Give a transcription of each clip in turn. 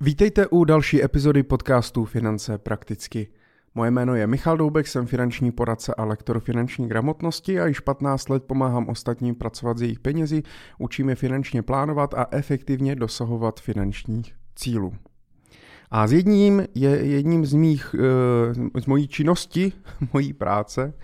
Vítejte u další epizody podcastu Finance prakticky. Moje jméno je Michal Doubek, jsem finanční poradce a lektor finanční gramotnosti a již 15 let pomáhám ostatním pracovat s jejich penězi, učím je finančně plánovat a efektivně dosahovat finančních cílů. A s jedním je jedním z mých, eh, z mojí činnosti, mojí práce,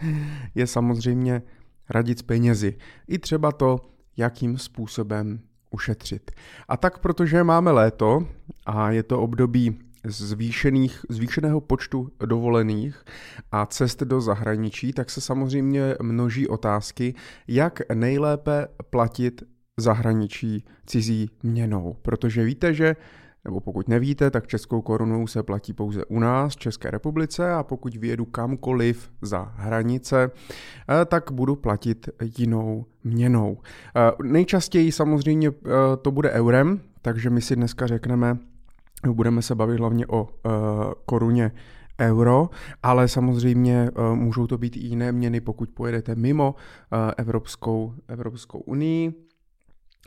je samozřejmě radit s penězi. I třeba to, jakým způsobem ušetřit. A tak, protože máme léto a je to období zvýšených, zvýšeného počtu dovolených a cest do zahraničí, tak se samozřejmě množí otázky, jak nejlépe platit zahraničí cizí měnou. Protože víte, že nebo pokud nevíte, tak českou korunou se platí pouze u nás, v České republice, a pokud vyjedu kamkoliv za hranice, eh, tak budu platit jinou měnou. Eh, nejčastěji samozřejmě eh, to bude eurem, takže my si dneska řekneme, budeme se bavit hlavně o koruně euro, ale samozřejmě můžou to být i jiné měny, pokud pojedete mimo Evropskou, Evropskou unii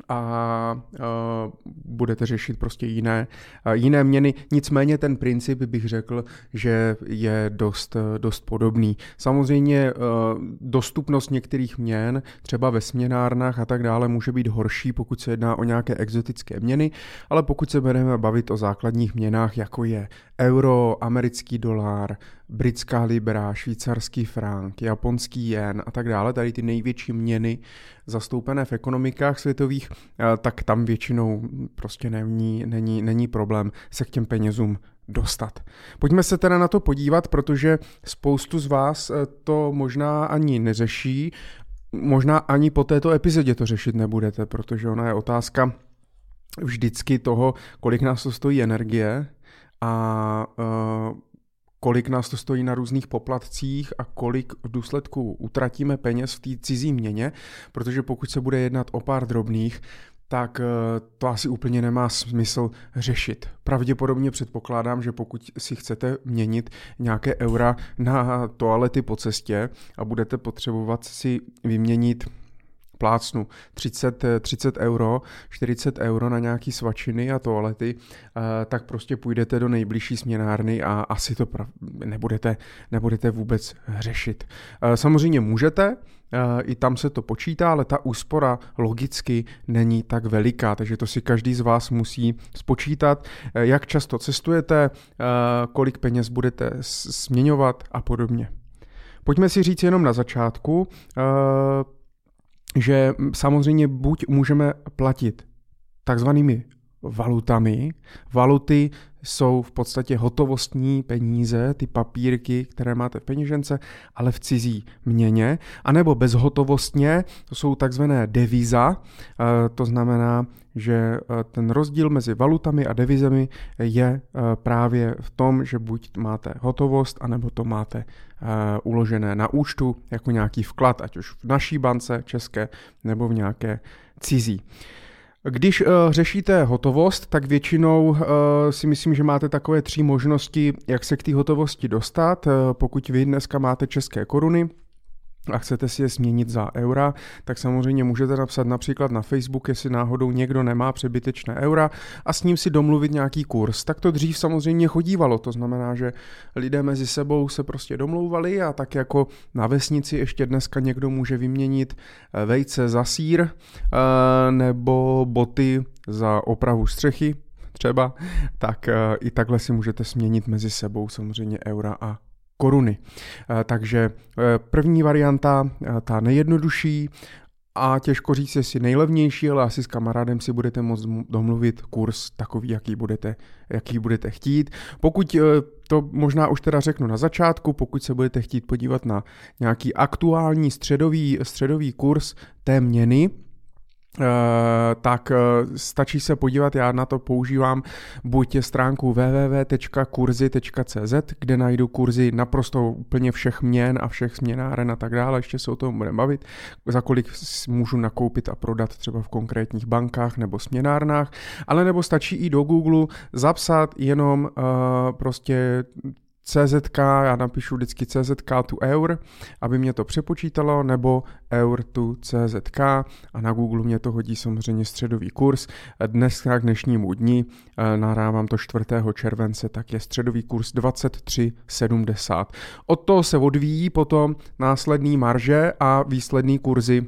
a uh, budete řešit prostě jiné, uh, jiné měny. Nicméně ten princip bych řekl, že je dost, dost podobný. Samozřejmě uh, dostupnost některých měn, třeba ve směnárnách a tak dále, může být horší, pokud se jedná o nějaké exotické měny, ale pokud se budeme bavit o základních měnách, jako je euro, americký dolar, britská libra, švýcarský frank, japonský jen a tak dále, tady ty největší měny zastoupené v ekonomikách světových, eh, tak tam většinou prostě není, není, není problém se k těm penězům dostat. Pojďme se teda na to podívat, protože spoustu z vás eh, to možná ani neřeší, možná ani po této epizodě to řešit nebudete, protože ona je otázka vždycky toho, kolik nás to stojí energie. A uh, kolik nás to stojí na různých poplatcích a kolik v důsledku utratíme peněz v té cizí měně, protože pokud se bude jednat o pár drobných, tak eh, to asi úplně nemá smysl řešit. Pravděpodobně předpokládám, že pokud si chcete měnit nějaké eura na toalety po cestě a budete potřebovat si vyměnit plácnu 30, 30 euro, 40 euro na nějaký svačiny a toalety, eh, tak prostě půjdete do nejbližší směnárny a asi to nebudete, nebudete vůbec řešit. Eh, samozřejmě můžete, eh, i tam se to počítá, ale ta úspora logicky není tak veliká, takže to si každý z vás musí spočítat, jak často cestujete, kolik peněz budete směňovat a podobně. Pojďme si říct jenom na začátku, že samozřejmě buď můžeme platit takzvanými valutami. Valuty jsou v podstatě hotovostní peníze, ty papírky, které máte v peněžence, ale v cizí měně, anebo bezhotovostně, to jsou takzvané devíza, eh, to znamená, že eh, ten rozdíl mezi valutami a devizemi je eh, právě v tom, že buď máte hotovost, anebo to máte uložené na účtu jako nějaký vklad, ať už v naší bance české nebo v nějaké cizí. Když uh, řešíte hotovost, tak většinou uh, si myslím, že máte takové tři možnosti, jak se k té hotovosti dostat. Pokud vy dneska máte české koruny, a chcete si je změnit za eura, tak samozřejmě můžete napsat například na Facebook, jestli náhodou někdo nemá přebytečné eura a s ním si domluvit nějaký kurz. Tak to dřív samozřejmě chodívalo, to znamená, že lidé mezi sebou se prostě domlouvali a tak jako na vesnici ještě dneska někdo může vyměnit eh, vejce za sír eh, nebo boty za opravu střechy, třeba, tak eh, i takhle si můžete směnit mezi sebou samozřejmě eura a koruny. Eh, takže eh, první varianta, eh, ta nejjednodušší, a těžko říct, jestli nejlevnější, ale asi s kamarádem si budete moct domluvit kurz takový, jaký budete, jaký budete chtít. Pokud to možná už teda řeknu na začátku, pokud se budete chtít podívat na nějaký aktuální středový, středový kurz té měny, tak eh, stačí se podívat, já na to používám buď stránku www.kurzy.cz, kde najdu kurzy naprosto úplně všech měn a všech směnáren a tak dále, ještě se o tom budeme bavit, za kolik můžu nakoupit a prodat třeba v konkrétních bankách nebo směnárnách, ale nebo stačí i do Google zapsat jenom uh, prostě CZK, já napíšu vždycky CZK tu eur, aby mě to přepočítalo, nebo eur tu CZK a na Google mě to hodí samozřejmě středový kurz. Dnes k dnešnímu dni, eh, nahrávám to 4. července, tak je středový kurz 23,70. Od toho se odvíjí potom následný marže a výsledný kurzy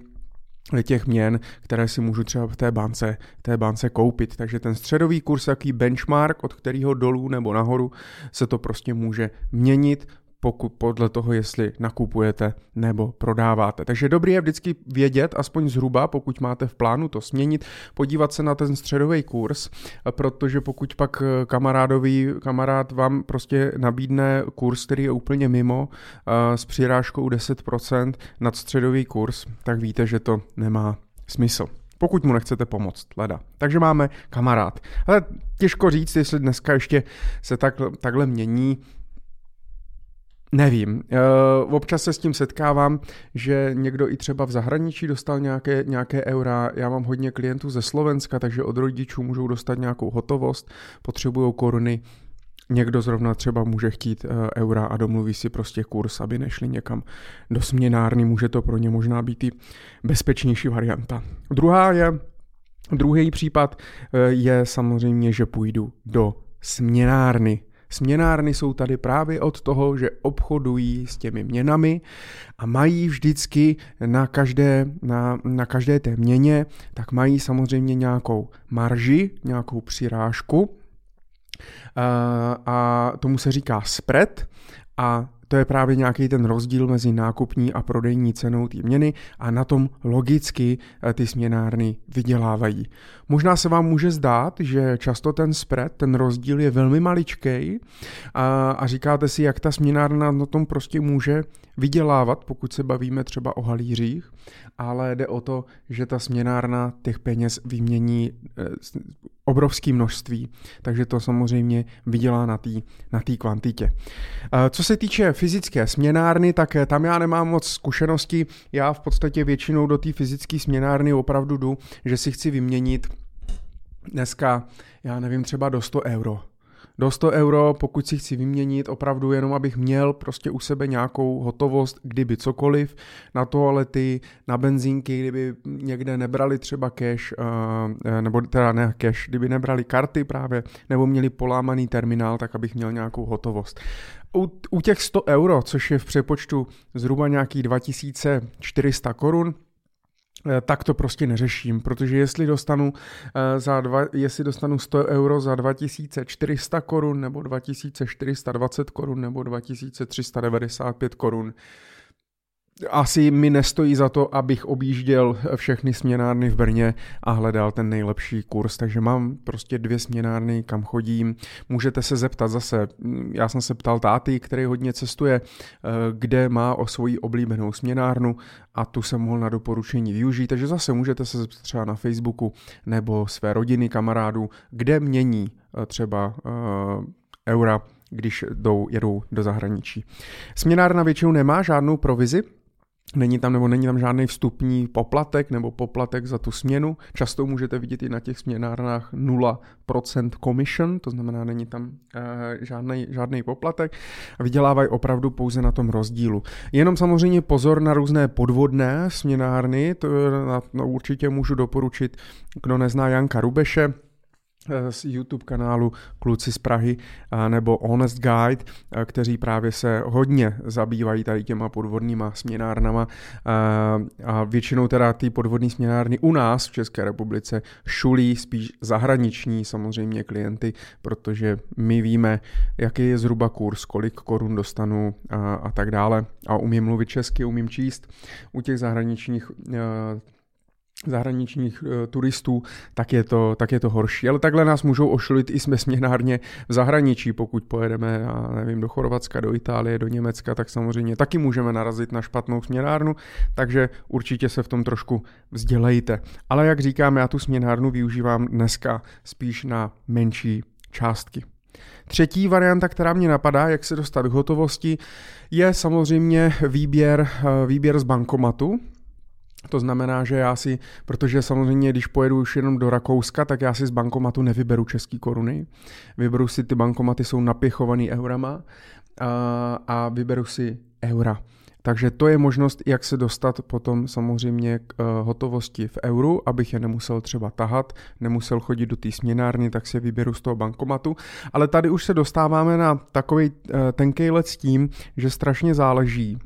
těch měn, které si můžu třeba v té bance, té bance koupit. Takže ten středový kurz, jaký benchmark, od kterého dolů nebo nahoru se to prostě může měnit pokud podle toho, jestli nakupujete nebo prodáváte. Takže dobrý je vždycky vědět, aspoň zhruba, pokud máte v plánu to směnit, podívat se na ten středový kurz, protože pokud pak kamarádový, kamarád vám prostě nabídne kurz, který je úplně mimo, s přirážkou 10% nad středový kurz, tak víte, že to nemá smysl pokud mu nechcete pomoct, leda. Takže máme kamarád. Ale těžko říct, jestli dneska ještě se tak, takhle mění Nevím. Uh, občas se s tím setkávám, že někdo i třeba v zahraničí dostal nějaké, nějaké eura. Já mám hodně klientů ze Slovenska, takže od rodičů můžou dostat nějakou hotovost, potřebují koruny. Někdo zrovna třeba může chtít uh, eura a domluví si prostě kurz, aby nešli někam do směnárny. Může to pro ně možná být i bezpečnější varianta. Druhá je, druhý případ uh, je samozřejmě, že půjdu do směnárny. Směnárny jsou tady právě od toho, že obchodují s těmi měnami a mají vždycky na každé, na, na každé té měně, tak mají samozřejmě nějakou marži, nějakou přirážku. A, a tomu se říká spread a to je právě nějaký ten rozdíl mezi nákupní a prodejní cenou té měny a na tom logicky eh, ty směnárny vydělávají. Možná se vám může zdát, že často ten spread, ten rozdíl je velmi maličký a, a říkáte si, jak ta směnárna na tom prostě může vydělávat, pokud se bavíme třeba o halířích, ale jde o to, že ta směnárna těch peněz vymění eh, obrovské množství, takže to samozřejmě vydělá na té na tý kvantitě. Eh, co se týče fyzické směnárny, tak eh, tam já nemám moc zkušeností, já v podstatě většinou do té fyzické směnárny opravdu jdu, že si chci vyměnit dneska, já nevím, třeba do 100 euro do 100 euro, pokud si chci vyměnit, opravdu jenom abych měl prostě u sebe nějakou hotovost, kdyby cokoliv, na toalety, na benzínky, kdyby někde nebrali třeba cash, uh, nebo teda ne cash, kdyby nebrali karty právě, nebo měli polámaný terminál, tak abych měl nějakou hotovost. U, u těch 100 euro, což je v přepočtu zhruba nějaký 2400 korun, Eh, tak to prostě neřeším, protože jestli dostanu, eh, za dva, jestli dostanu 100 euro za 2400 korun nebo 2420 korun nebo 2395 korun, asi mi nestojí za to, abych objížděl všechny směnárny v Brně a hledal ten nejlepší kurz, takže mám prostě dvě směnárny, kam chodím. Můžete se zeptat zase, já jsem se ptal táty, který hodně cestuje, eh, kde má o svoji oblíbenou směnárnu a tu jsem mohl na doporučení využít, takže zase můžete se zeptat třeba na Facebooku nebo své rodiny, kamarádů, kde mění eh, třeba uh, eura, když jdou, jedou do zahraničí. Směnárna většinou nemá žádnou provizi, Není tam nebo není tam žádný vstupní poplatek nebo poplatek za tu směnu. Často můžete vidět i na těch směnárnách 0% commission, to znamená, není tam uh, žádný, žádný poplatek. Vydělávají opravdu pouze na tom rozdílu. Jenom samozřejmě pozor na různé podvodné směnárny, to na, no, určitě můžu doporučit, kdo nezná Janka Rubeše, Eh, z YouTube kanálu Kluci z Prahy eh, nebo Honest Guide, eh, kteří právě se hodně zabývají tady těma podvodnýma směnárnama a většinou teda ty podvodní směnárny u nás v České republice šulí spíš zahraniční samozřejmě klienty, protože my víme, jaký je zhruba kurz, kolik korun dostanu a, a tak dále a umím mluvit česky, umím číst. U těch zahraničních zahraničních e, turistů, tak je, to, tak je to horší. Ale takhle nás můžou ošulit i jsme směnárně v zahraničí, pokud pojedeme, já nevím, do Chorvatska, do Itálie, do Německa, tak samozřejmě taky můžeme narazit na špatnou směnárnu, takže určitě se v tom trošku vzdělejte. Ale jak říkám, já tu směnárnu využívám dneska spíš na menší částky. Třetí varianta, která mě napadá, jak se dostat k hotovosti, je samozřejmě výběr, e, výběr z bankomatu, To znamená, že já si, protože samozřejmě, když pojedu už jenom do Rakouska, tak já si z bankomatu nevyberu český koruny. Vyberu si, ty bankomaty jsou napěchovaný eurama a, a vyberu si eura. Takže to je možnost, jak se dostat potom samozřejmě k uh, hotovosti v euru, abych je nemusel třeba tahat, nemusel chodit do té směnárny, tak si vyberu z toho bankomatu. Ale tady už se dostáváme na takový uh, tenkej let s tím, že strašně záleží,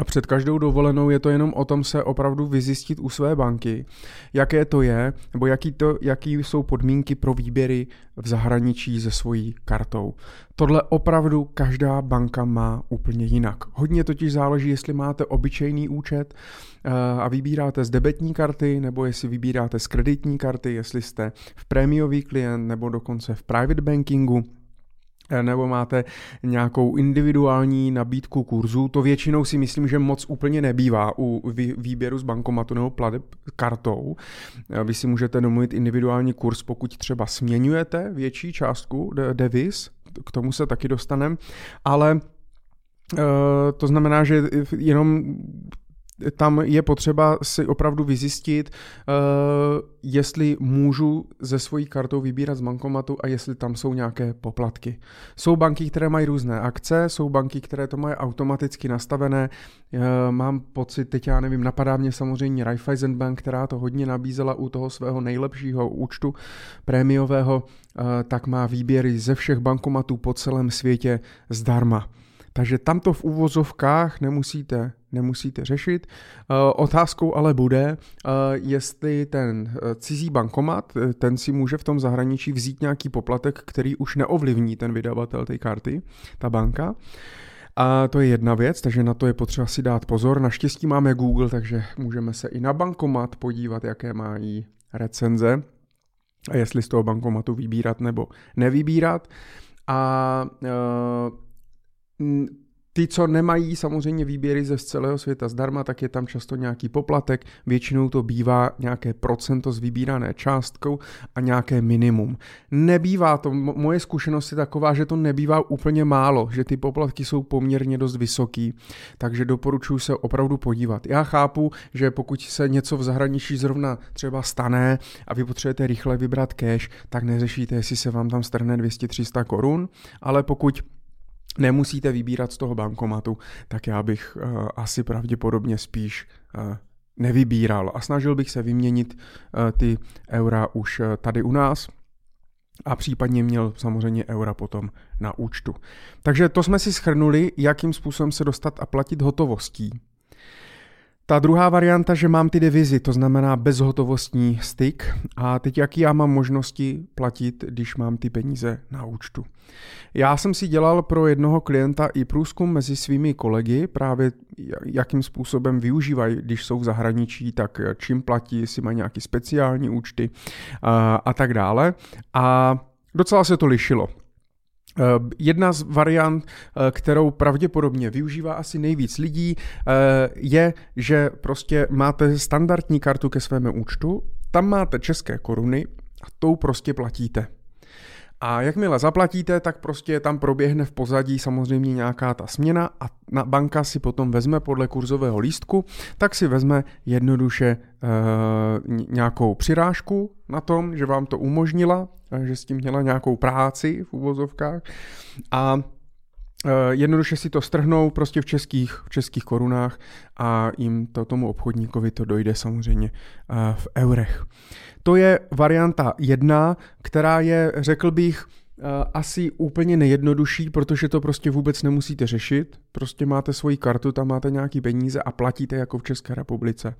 a před každou dovolenou je to jenom o tom se opravdu vyzjistit u své banky, jaké to je, nebo jaký, to, jaký jsou podmínky pro výběry v zahraničí se svojí kartou. Tohle opravdu každá banka má úplně jinak. Hodně totiž záleží, jestli máte obyčejný účet eh, a vybíráte z debetní karty, nebo jestli vybíráte z kreditní karty, jestli jste v prémiový klient, nebo dokonce v private bankingu nebo máte nějakou individuální nabídku kurzu, to většinou si myslím, že moc úplně nebývá u výběru z bankomatu nebo plateb kartou. Eh, vy si můžete domluvit individuální kurz, pokud třeba směňujete větší částku devis, k tomu se taky dostaneme, ale eh, to znamená, že jenom tam je potřeba si opravdu vyzjistit, uh, jestli můžu ze svojí kartou vybírat z bankomatu a jestli tam jsou nějaké poplatky. Jsou banky, které mají různé akce, jsou banky, které to mají automaticky nastavené. Uh, mám pocit, teď já nevím, napadá mě samozřejmě Raiffeisen Bank, která to hodně nabízela u toho svého nejlepšího účtu prémiového, uh, tak má výběry ze všech bankomatů po celém světě zdarma. Takže tam to v uvozovkách nemusíte, nemusíte řešit. Uh, otázkou ale bude, uh, jestli ten uh, cizí bankomat, ten si může v tom zahraničí vzít nějaký poplatek, který už neovlivní ten vydavatel té karty, ta banka. A to je jedna věc, takže na to je potřeba si dát pozor. Naštěstí máme Google, takže můžeme se i na bankomat podívat, jaké mají recenze a jestli z toho bankomatu vybírat nebo nevybírat. A ty, co nemají samozřejmě výběry ze celého světa zdarma, tak je tam často nějaký poplatek, většinou to bývá nějaké procento z vybírané částkou a nějaké minimum. Nebývá to, moje zkušenost je taková, že to nebývá úplně málo, že ty poplatky jsou poměrně dost vysoký, takže doporučuji se opravdu podívat. Já chápu, že pokud se něco v zahraničí zrovna třeba stane a vy potřebujete rychle vybrat cash, tak neřešíte, jestli se vám tam strhne 200-300 korun, ale pokud nemusíte vybírat z toho bankomatu, tak já bych uh, asi pravděpodobně spíš uh, nevybíral a snažil bych se vyměnit uh, ty eura už tady u nás a případně měl samozřejmě eura potom na účtu. Takže to jsme si schrnuli, jakým způsobem se dostat a platit hotovostí. Ta druhá varianta, že mám ty devizy, to znamená bezhotovostní styk. A teď jaký já mám možnosti platit, když mám ty peníze na účtu. Já jsem si dělal pro jednoho klienta i průzkum mezi svými kolegy, právě jakým způsobem využívají, když jsou v zahraničí, tak čím platí, jestli mají nějaké speciální účty a, a tak dále. A docela se to lišilo. Eh, jedna z variant, eh, kterou pravděpodobně využívá asi nejvíc lidí, eh, je, že prostě máte standardní kartu ke svému účtu, tam máte české koruny a tou prostě platíte. A jakmile zaplatíte, tak prostě tam proběhne v pozadí samozřejmě nějaká ta směna a na banka si potom vezme podle kurzového lístku, tak si vezme jednoduše e, nějakou přirážku na tom, že vám to umožnila, že s tím měla nějakou práci v uvozovkách a Eh, jednoduše si to strhnou prostě v českých, v českých korunách a jim to tomu obchodníkovi to dojde samozřejmě eh, v eurech. To je varianta jedna, která je, řekl bych, Eh, asi úplně nejjednodušší, protože to prostě vůbec nemusíte řešit. Prostě máte svoji kartu, tam máte nějaký peníze a platíte jako v České republice.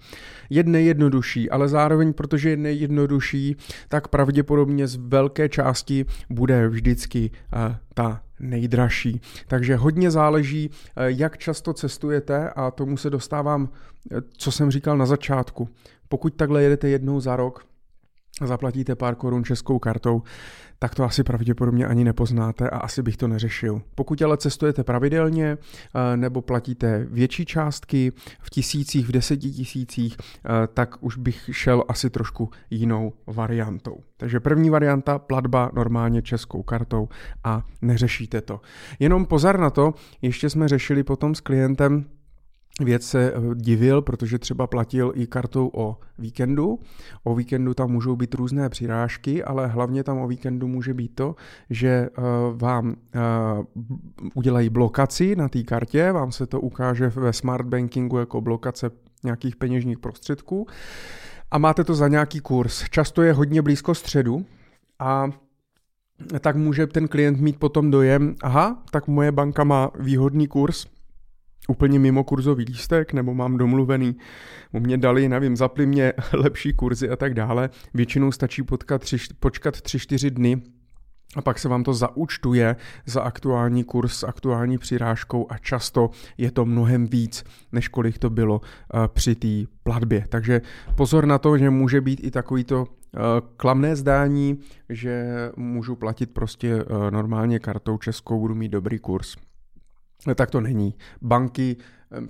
Je nejjednodušší, ale zároveň, protože je nejjednodušší, tak pravděpodobně z velké části bude vždycky uh, ta nejdražší. Takže hodně záleží, uh, jak často cestujete a tomu se dostávám, co jsem říkal na začátku. Pokud takhle jedete jednou za rok, zaplatíte pár korun českou kartou, tak to asi pravděpodobně ani nepoznáte a asi bych to neřešil. Pokud ale cestujete pravidelně eh, nebo platíte větší částky v tisících, v deseti tisících, eh, tak už bych šel asi trošku jinou variantou. Takže první varianta, platba normálně českou kartou a neřešíte to. Jenom pozor na to, ještě jsme řešili potom s klientem, věc se eh, divil, protože třeba platil i kartou o víkendu. O víkendu tam můžou být různé přirážky, ale hlavně tam o víkendu může být to, že eh, vám eh, udělají blokaci na té kartě, vám se to ukáže ve smart bankingu jako blokace nějakých peněžních prostředků a máte to za nějaký kurz. Často je hodně blízko středu a tak může ten klient mít potom dojem, aha, tak moje banka má výhodný kurz, úplně mimo kurzový lístek, nebo mám domluvený, u mě dali, nevím, zapli mě lepší kurzy a tak dále. Většinou stačí potkat tři, počkat 3-4 dny, a pak se vám to zaúčtuje za aktuální kurz s aktuální přirážkou a často je to mnohem víc, než kolik to bylo uh, při té platbě. Takže pozor na to, že může být i takovýto uh, klamné zdání, že můžu platit prostě uh, normálně kartou českou, budu mít dobrý kurz. Tak to není. Banky,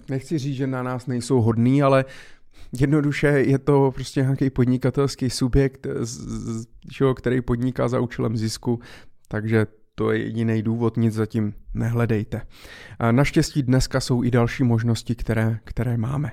nechci říct, že na nás nejsou hodný, ale jednoduše je to prostě nějaký podnikatelský subjekt, který podniká za účelem zisku, takže to je jediný důvod, nic zatím nehledejte. Naštěstí dneska jsou i další možnosti, které, které máme.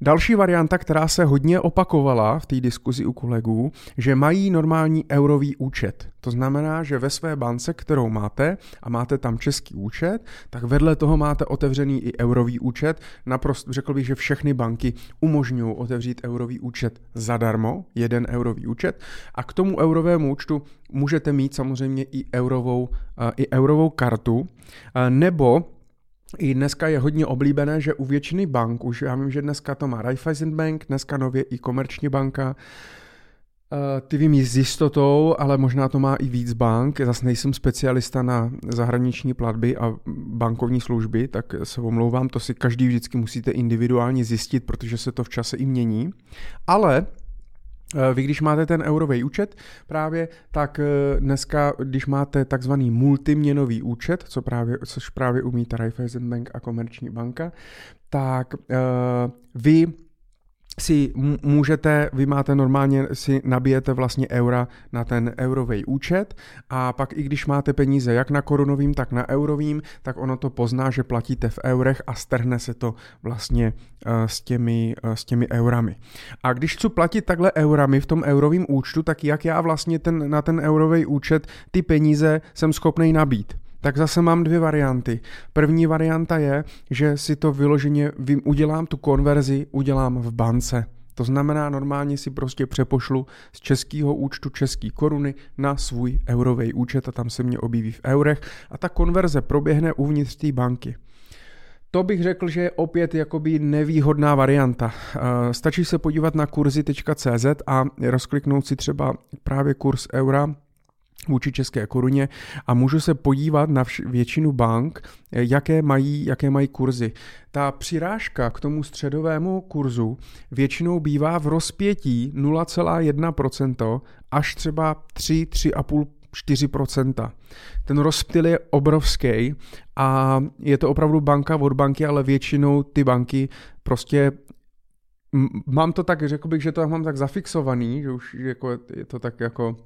Další varianta, která se hodně opakovala v té diskuzi u kolegů, že mají normální eurový účet. To znamená, že ve své bance, kterou máte a máte tam český účet, tak vedle toho máte otevřený i eurový účet. Naprosto řekl bych, že všechny banky umožňují otevřít eurový účet zadarmo, jeden eurový účet a k tomu eurovému účtu můžete mít samozřejmě i eurovou, i eurovou kartu, nebo i dneska je hodně oblíbené, že u většiny bank, už já vím, že dneska to má Raiffeisen Bank, dneska nově i Komerční banka, ty vím s jistotou, ale možná to má i víc bank. Zase nejsem specialista na zahraniční platby a bankovní služby, tak se omlouvám, to si každý vždycky musíte individuálně zjistit, protože se to v čase i mění. Ale vy, když máte ten eurový účet právě, tak eh, dneska, když máte takzvaný multiměnový účet, co právě, což právě umí Raiffeisen Bank a Komerční banka, tak uh, vy si můžete, vy máte normálně, si nabijete vlastně eura na ten eurový účet a pak i když máte peníze jak na korunovým, tak na eurovým, tak ono to pozná, že platíte v eurech a strhne se to vlastně uh, s těmi, uh, s těmi eurami. A když chci platit takhle eurami v tom eurovém účtu, tak jak já vlastně ten, na ten eurový účet ty peníze jsem schopný nabít? Tak zase mám dvě varianty. První varianta je, že si to vyloženě udělám tu konverzi, udělám v bance. To znamená, normálně si prostě přepošlu z českého účtu české koruny na svůj eurový účet a tam se mě objeví v eurech a ta konverze proběhne uvnitř té banky. To bych řekl, že je opět jakoby nevýhodná varianta. Eh, stačí se podívat na kurzy.cz a rozkliknout si třeba právě kurz eura vůči české koruně a můžu se podívat na vš- většinu bank, jaké mají, jaké mají kurzy. Ta přirážka k tomu středovému kurzu většinou bývá v rozpětí 0,1% až třeba 3, 3,5 4%. Ten rozptyl je obrovský a je to opravdu banka od banky, ale většinou ty banky prostě mám to tak, řekl bych, že to mám tak zafixovaný, že už jako je to tak jako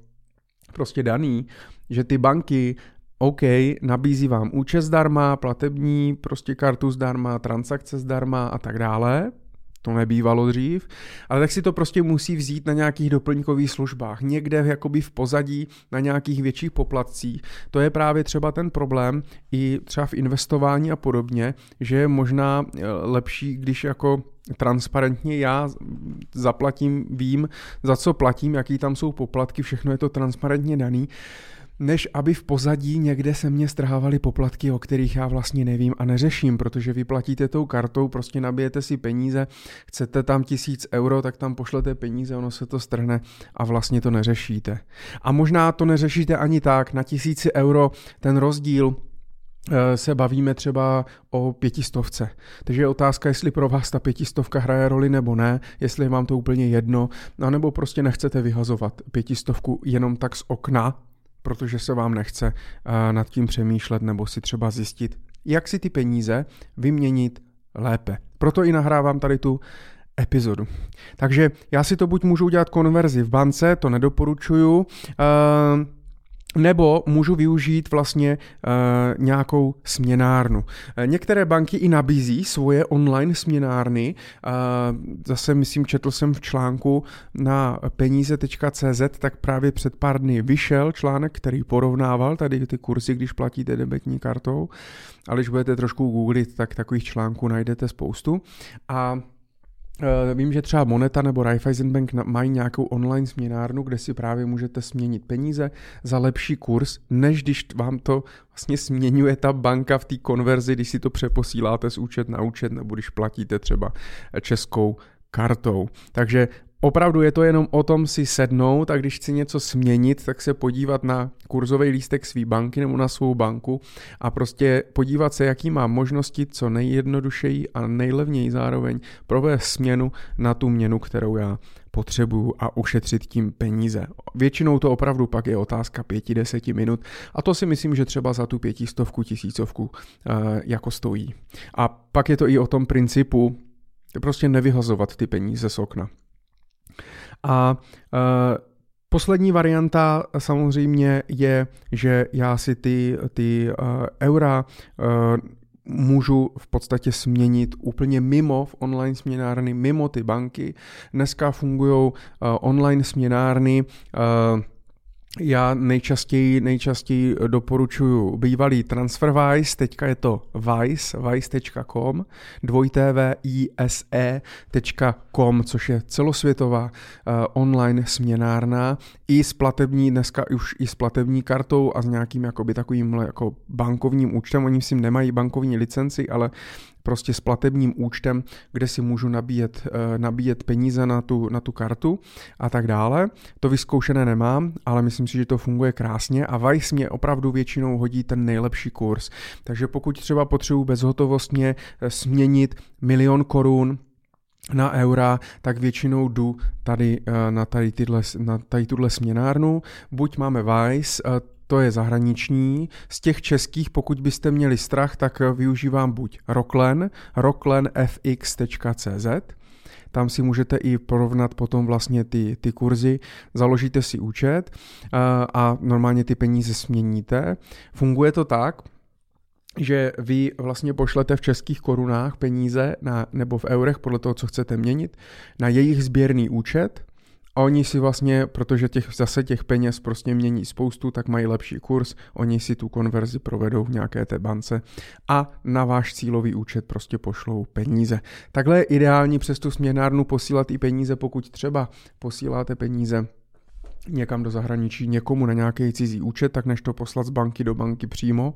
prostě daný, že ty banky OK, nabízí vám účet zdarma, platební prostě kartu zdarma, transakce zdarma a tak dále, to nebývalo dřív, ale tak si to prostě musí vzít na nějakých doplňkových službách, někde jakoby v pozadí na nějakých větších poplatcích. To je právě třeba ten problém i třeba v investování a podobně, že je možná eh, lepší, když jako transparentně já zaplatím, vím, za co platím, jaký tam jsou poplatky, všechno je to transparentně daný, než aby v pozadí někde se mě strhávaly poplatky, o kterých já vlastně nevím a neřeším, protože vy platíte tou kartou, prostě nabijete si peníze, chcete tam tisíc euro, tak tam pošlete peníze, ono se to strhne a vlastně to neřešíte. A možná to neřešíte ani tak, na tisíci euro ten rozdíl Eh, se bavíme třeba o pětistovce. Takže je otázka, jestli pro vás ta pětistovka hraje roli nebo ne, jestli je vám to úplně jedno, anebo prostě nechcete vyhazovat pětistovku jenom tak z okna, protože se vám nechce eh, nad tím přemýšlet nebo si třeba zjistit, jak si ty peníze vyměnit lépe. Proto i nahrávám tady tu epizodu. Takže já si to buď můžu udělat konverzi v bance, to nedoporučuju, uh, nebo můžu využít vlastně uh, nějakou směnárnu. Uh, některé banky i nabízí svoje online směnárny. Uh, zase myslím, četl jsem v článku na peníze.cz, tak právě před pár dny vyšel článek, který porovnával tady ty kurzy, když platíte debetní kartou. Ale když budete trošku googlit, tak takových článků najdete spoustu. A vím, že třeba Moneta nebo Raiffeisenbank mají nějakou online směnárnu, kde si právě můžete směnit peníze za lepší kurz, než když vám to vlastně směňuje ta banka v té konverzi, když si to přeposíláte z účet na účet nebo když platíte třeba českou kartou. Takže Opravdu je to jenom o tom si sednout a když chci něco směnit, tak se podívat na kurzový lístek své banky nebo na svou banku a prostě podívat se, jaký má možnosti co nejjednodušeji a nejlevněji zároveň provést směnu na tu měnu, kterou já potřebuju a ušetřit tím peníze. Většinou to opravdu pak je otázka pěti, deseti minut a to si myslím, že třeba za tu pětistovku, tisícovku uh, jako stojí. A pak je to i o tom principu prostě nevyhazovat ty peníze z okna. A uh, Poslední varianta samozřejmě je, že já si ty, ty uh, eura uh, můžu v podstatě směnit úplně mimo v online směnárny, mimo ty banky. Dneska fungují uh, online směnárny uh, já nejčastěji, nejčastěji doporučuji bývalý TransferWise, teďka je to Vice, vice.com, dvojtv.ise.com, což je celosvětová uh, online směnárna, i s platební, dneska už i s platební kartou a s nějakým jakoby takovým jako bankovním účtem, oni si nemají bankovní licenci, ale prostě s platebním účtem, kde si můžu nabíjet, eh, nabíjet peníze na tu, na tu kartu a tak dále. To vyzkoušené nemám, ale myslím si, že to funguje krásně a Vice mě opravdu většinou hodí ten nejlepší kurz. Takže pokud třeba potřebuji bezhotovostně eh, směnit milion korun na eura, tak většinou jdu tady eh, na tady, tyhle, na tady tuhle směnárnu. Buď máme Vice, to je zahraniční. Z těch českých, pokud byste měli strach, tak využívám buď Rocklen, rocklenfx.cz, tam si můžete i porovnat potom vlastně ty, ty kurzy, založíte si účet a, a normálně ty peníze směníte. Funguje to tak, že vy vlastně pošlete v českých korunách peníze na, nebo v eurech, podle toho, co chcete měnit, na jejich sběrný účet oni si vlastně, protože těch, zase těch peněz prostě mění spoustu, tak mají lepší kurz, oni si tu konverzi provedou v nějaké té bance a na váš cílový účet prostě pošlou peníze. Takhle je ideální přes tu směnárnu posílat i peníze, pokud třeba posíláte peníze někam do zahraničí někomu na nějaký cizí účet, tak než to poslat z banky do banky přímo,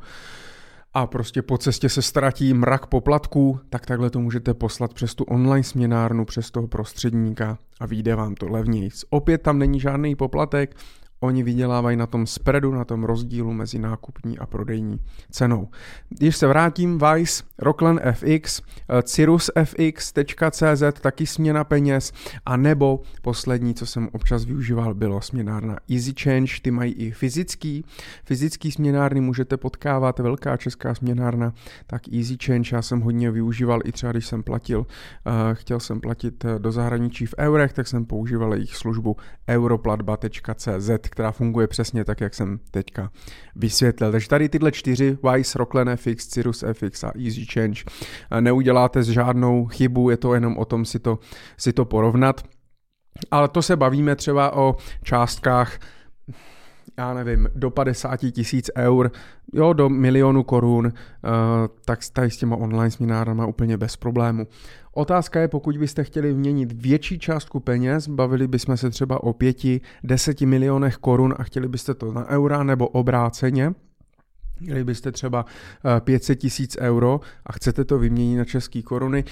a prostě po cestě se ztratí mrak poplatků, tak takhle to můžete poslat přes tu online směnárnu, přes toho prostředníka a vyjde vám to levněji. Opět tam není žádný poplatek, Oni vydělávají na tom spreadu, na tom rozdílu mezi nákupní a prodejní cenou. Když se vrátím, Vice, Rockland FX, eh, cirrusfx.cz, taky směna peněz, a nebo poslední, co jsem občas využíval, bylo směnárna Easy Change, ty mají i fyzický, fyzický směnárny můžete potkávat, velká česká směnárna, tak Easy Change já jsem hodně využíval i třeba, když jsem platil, uh, chtěl jsem platit eh, do zahraničí v eurech, tak jsem používal jejich službu europlatba.cz, která funguje přesně tak, jak jsem teďka vysvětlil. Takže tady tyhle čtyři, Wise, Rocklen FX, Cirrus FX a Easy Change, neuděláte s žádnou chybu, je to jenom o tom si to, si to porovnat. Ale to se bavíme třeba o částkách já nevím, do 50 tisíc eur, jo, do milionu korun, uh, tak tady s těma online směnárama úplně bez problému. Otázka je, pokud byste chtěli vměnit větší částku peněz, bavili bychom se třeba o 5-10 milionech korun a chtěli byste to na eura nebo obráceně, Měli byste třeba 500 eh, tisíc euro a chcete to vyměnit na české koruny.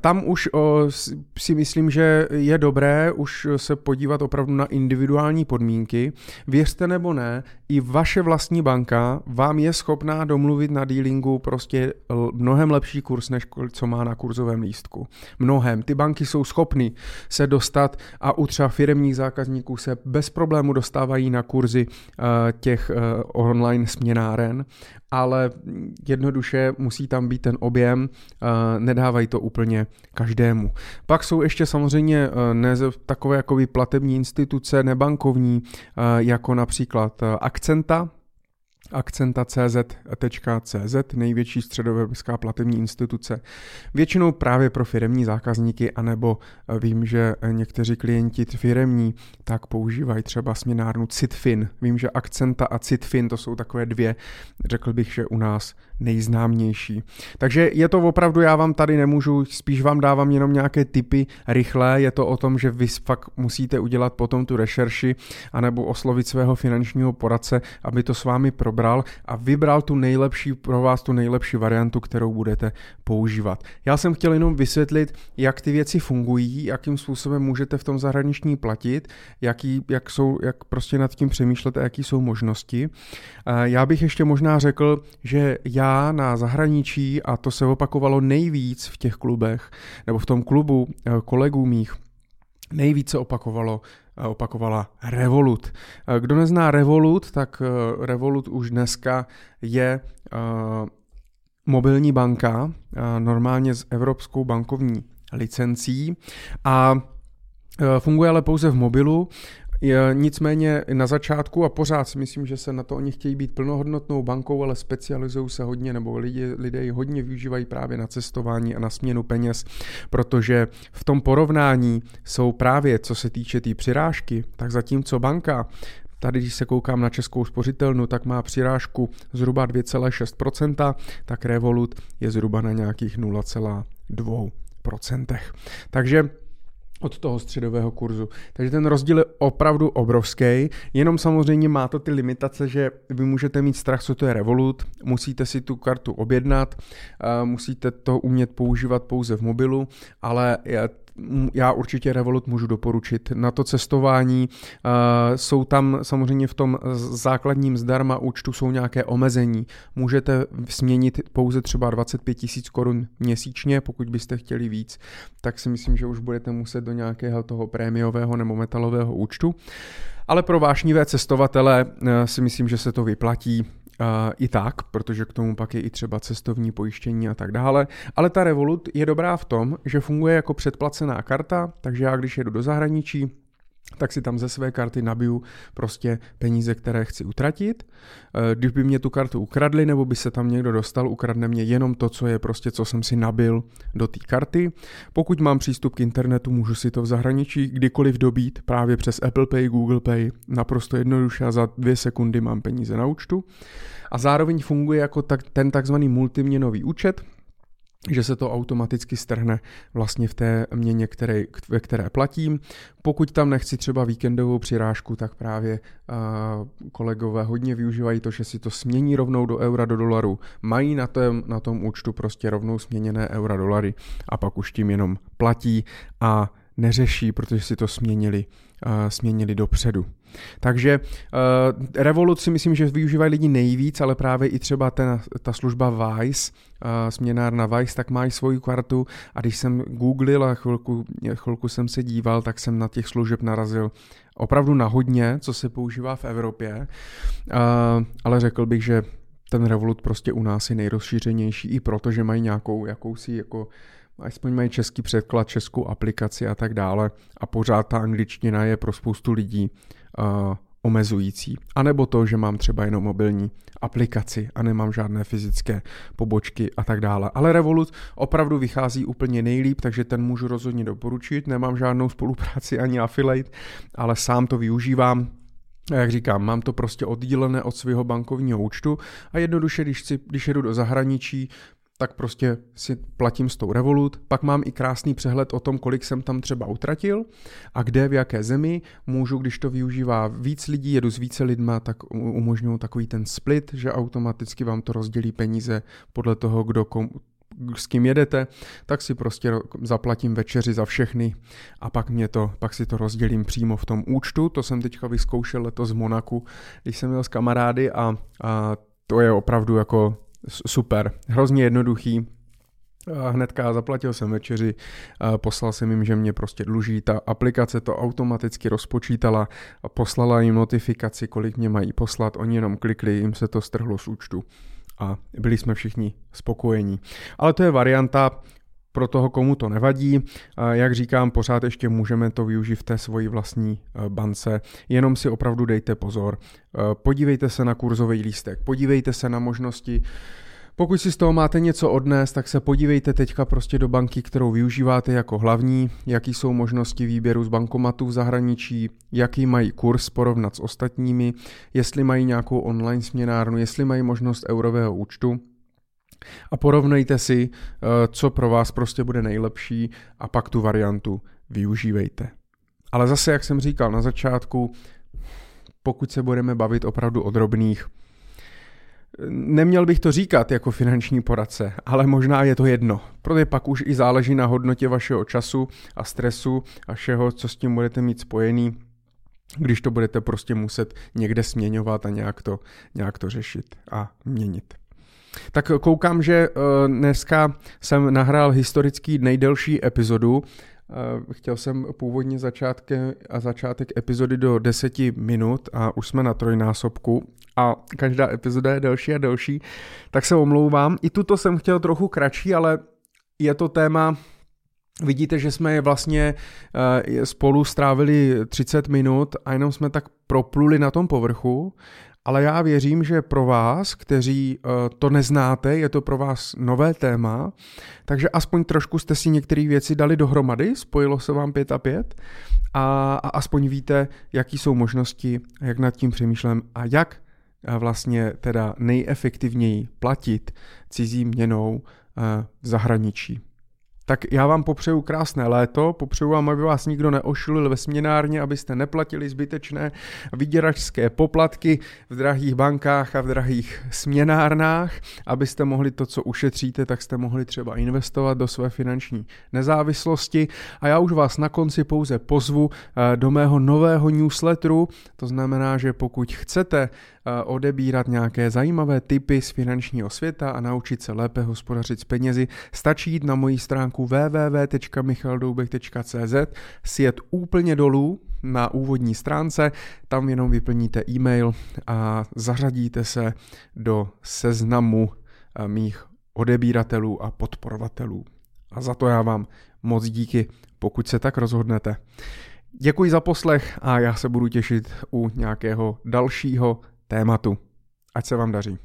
Tam už si myslím, že je dobré už se podívat opravdu na individuální podmínky. Věřte nebo ne, i vaše vlastní banka vám je schopná domluvit na dealingu prostě mnohem lepší kurz, než co má na kurzovém lístku. Mnohem. Ty banky jsou schopny se dostat a u třeba firmních zákazníků se bez problému dostávají na kurzy eh, těch eh, online směnáren ale jednoduše musí tam být ten objem, nedávají to úplně každému. Pak jsou ještě samozřejmě ne takové jako platební instituce, nebankovní, jako například Akcenta, akcenta.cz.cz, největší středoevropská platební instituce. Většinou právě pro firemní zákazníky, anebo eh, vím, že eh, někteří klienti firemní tak používají třeba směnárnu Citfin. Vím, že Akcenta a Citfin to jsou takové dvě, řekl bych, že u nás nejznámější. Takže je to opravdu, já vám tady nemůžu, spíš vám dávám jenom nějaké typy rychlé, je to o tom, že vy fakt musíte udělat potom tu rešerši, anebo oslovit svého finančního poradce, aby to s vámi probral a vybral tu nejlepší pro vás, tu nejlepší variantu, kterou budete používat. Já jsem chtěl jenom vysvětlit, jak ty věci fungují, jakým způsobem můžete v tom zahraniční platit, jaký, jak, jsou, jak prostě nad tím přemýšlet a jaký jsou možnosti. Já bych ještě možná řekl, že já na zahraničí, a to se opakovalo nejvíc v těch klubech, nebo v tom klubu eh, kolegů mých, nejvíce opakovalo, opakovala Revolut. Eh, kdo nezná Revolut, tak Revolut už dneska je mobilní banka, normálně s evropskou bankovní licencí a funguje ale pouze v mobilu nicméně na začátku a pořád si myslím, že se na to oni chtějí být plnohodnotnou bankou, ale specializují se hodně, nebo lidi, lidé ji hodně využívají právě na cestování a na směnu peněz, protože v tom porovnání jsou právě, co se týče té tý přirážky, tak zatímco banka Tady, když se koukám na českou spořitelnu, tak má přirážku zhruba 2,6%, tak Revolut je zhruba na nějakých 0,2%. Takže od toho středového kurzu. Takže ten rozdíl je opravdu obrovský, jenom samozřejmě má to ty limitace, že vy můžete mít strach, co to je Revolut, musíte si tu kartu objednat, musíte to umět používat pouze v mobilu, ale já určitě Revolut můžu doporučit. Na to cestování uh, jsou tam samozřejmě v tom základním zdarma účtu jsou nějaké omezení. Můžete směnit pouze třeba 25 tisíc korun měsíčně, pokud byste chtěli víc, tak si myslím, že už budete muset do nějakého toho prémiového nebo metalového účtu. Ale pro vášnivé cestovatele uh, si myslím, že se to vyplatí i tak, protože k tomu pak je i třeba cestovní pojištění a tak dále. Ale ta Revolut je dobrá v tom, že funguje jako předplacená karta, takže já když jedu do zahraničí, tak si tam ze své karty nabiju prostě peníze, které chci utratit. Eh, když by mě tu kartu ukradli, nebo by se tam někdo dostal, ukradne mě jenom to, co je prostě, co jsem si nabil do té karty. Pokud mám přístup k internetu, můžu si to v zahraničí kdykoliv dobít právě přes Apple Pay, Google Pay, naprosto jednoduše a za dvě sekundy mám peníze na účtu. A zároveň funguje jako tak, ten takzvaný multiměnový účet, že se to automaticky strhne vlastně v té měně, které, ve které platím. Pokud tam nechci třeba víkendovou přirážku, tak právě uh, kolegové hodně využívají to, že si to smění rovnou do eura, do dolaru. Mají na tom, na tom účtu prostě rovnou směněné eura, dolary a pak už tím jenom platí a neřeší, protože si to směnili, směnili dopředu. Takže uh, Revolut si myslím, že využívají lidi nejvíc, ale právě i třeba ten, ta služba Vice, uh, směnárna Vice, tak mají svoji kartu a když jsem googlil a chvilku, chvilku jsem se díval, tak jsem na těch služeb narazil opravdu na hodně, co se používá v Evropě, uh, ale řekl bych, že ten Revolut prostě u nás je nejrozšířenější i proto, že mají nějakou jakousi jako aspoň mají český překlad, českou aplikaci a tak dále a pořád ta angličtina je pro spoustu lidí uh, omezující. A nebo to, že mám třeba jenom mobilní aplikaci a nemám žádné fyzické pobočky a tak dále. Ale Revolut opravdu vychází úplně nejlíp, takže ten můžu rozhodně doporučit. Nemám žádnou spolupráci ani affiliate, ale sám to využívám, a jak říkám, mám to prostě oddělené od svého bankovního účtu a jednoduše, když, si, když jedu do zahraničí, tak prostě si platím s tou Revolut, pak mám i krásný přehled o tom, kolik jsem tam třeba utratil a kde, v jaké zemi. Můžu, když to využívá víc lidí, jedu s více lidma, tak umožňuji takový ten split, že automaticky vám to rozdělí peníze podle toho, kdo kom, s kým jedete, tak si prostě zaplatím večeři za všechny a pak mě to, pak si to rozdělím přímo v tom účtu. To jsem teďka vyzkoušel letos v Monaku, když jsem měl s kamarády a, a to je opravdu jako super, hrozně jednoduchý. hnedka zaplatil jsem večeři, poslal jsem jim, že mě prostě dluží. Ta aplikace to automaticky rozpočítala a poslala jim notifikaci, kolik mě mají poslat. Oni jenom klikli, jim se to strhlo z účtu a byli jsme všichni spokojení. Ale to je varianta, pro toho, komu to nevadí. Jak říkám, pořád ještě můžeme to využít v té svoji vlastní e, bance, jenom si opravdu dejte pozor. E, podívejte se na kurzový lístek, podívejte se na možnosti pokud si z toho máte něco odnést, tak se podívejte teďka prostě do banky, kterou využíváte jako hlavní, jaký jsou možnosti výběru z bankomatu v zahraničí, jaký mají kurz porovnat s ostatními, jestli mají nějakou online směnárnu, jestli mají možnost eurového účtu a porovnejte si, eh, co pro vás prostě bude nejlepší a pak tu variantu využívejte. Ale zase, jak jsem říkal na začátku, pokud se budeme bavit opravdu o drobných, Neměl bych to říkat jako finanční poradce, ale možná je to jedno, protože pak už i záleží na hodnotě vašeho času a stresu a všeho, co s tím budete mít spojený, když to budete prostě muset někde směňovat a nějak to, nějak to řešit a měnit. Tak koukám, že eh, dneska jsem nahrál historický nejdelší epizodu. Eh, chtěl jsem původně začátke, a začátek epizody do 10 minut a už jsme na trojnásobku a každá epizoda je delší a delší, tak se omlouvám. I tuto jsem chtěl trochu kratší, ale je to téma, Vidíte, že jsme je vlastně uh, spolu strávili 30 minut a jenom jsme tak propluli na tom povrchu, ale já věřím, že pro vás, kteří uh, to neznáte, je to pro vás nové téma, takže aspoň trošku jste si některé věci dali dohromady, spojilo se vám pět a pět a, a aspoň víte, jaký jsou možnosti, jak nad tím přemýšlím a jak vlastně teda nejefektivněji platit cizí měnou eh, v zahraničí. Tak já vám popřeju krásné léto, popřeju vám, aby vás nikdo neošulil ve směnárně, abyste neplatili zbytečné vyděračské poplatky v drahých bankách a v drahých směnárnách, abyste mohli to, co ušetříte, tak jste mohli třeba investovat do své finanční nezávislosti. A já už vás na konci pouze pozvu eh, do mého nového newsletteru, to znamená, že pokud chcete odebírat nějaké zajímavé typy z finančního světa a naučit se lépe hospodařit s penězi, stačí jít na moji stránku www.michaldoubek.cz, sjet úplně dolů na úvodní stránce, tam jenom vyplníte e-mail a zařadíte se do seznamu eh, mých odebíratelů a podporovatelů. A za to já vám moc díky, pokud se tak rozhodnete. Děkuji za poslech a já se budu těšit u nějakého dalšího tématu. Ať se vám daří.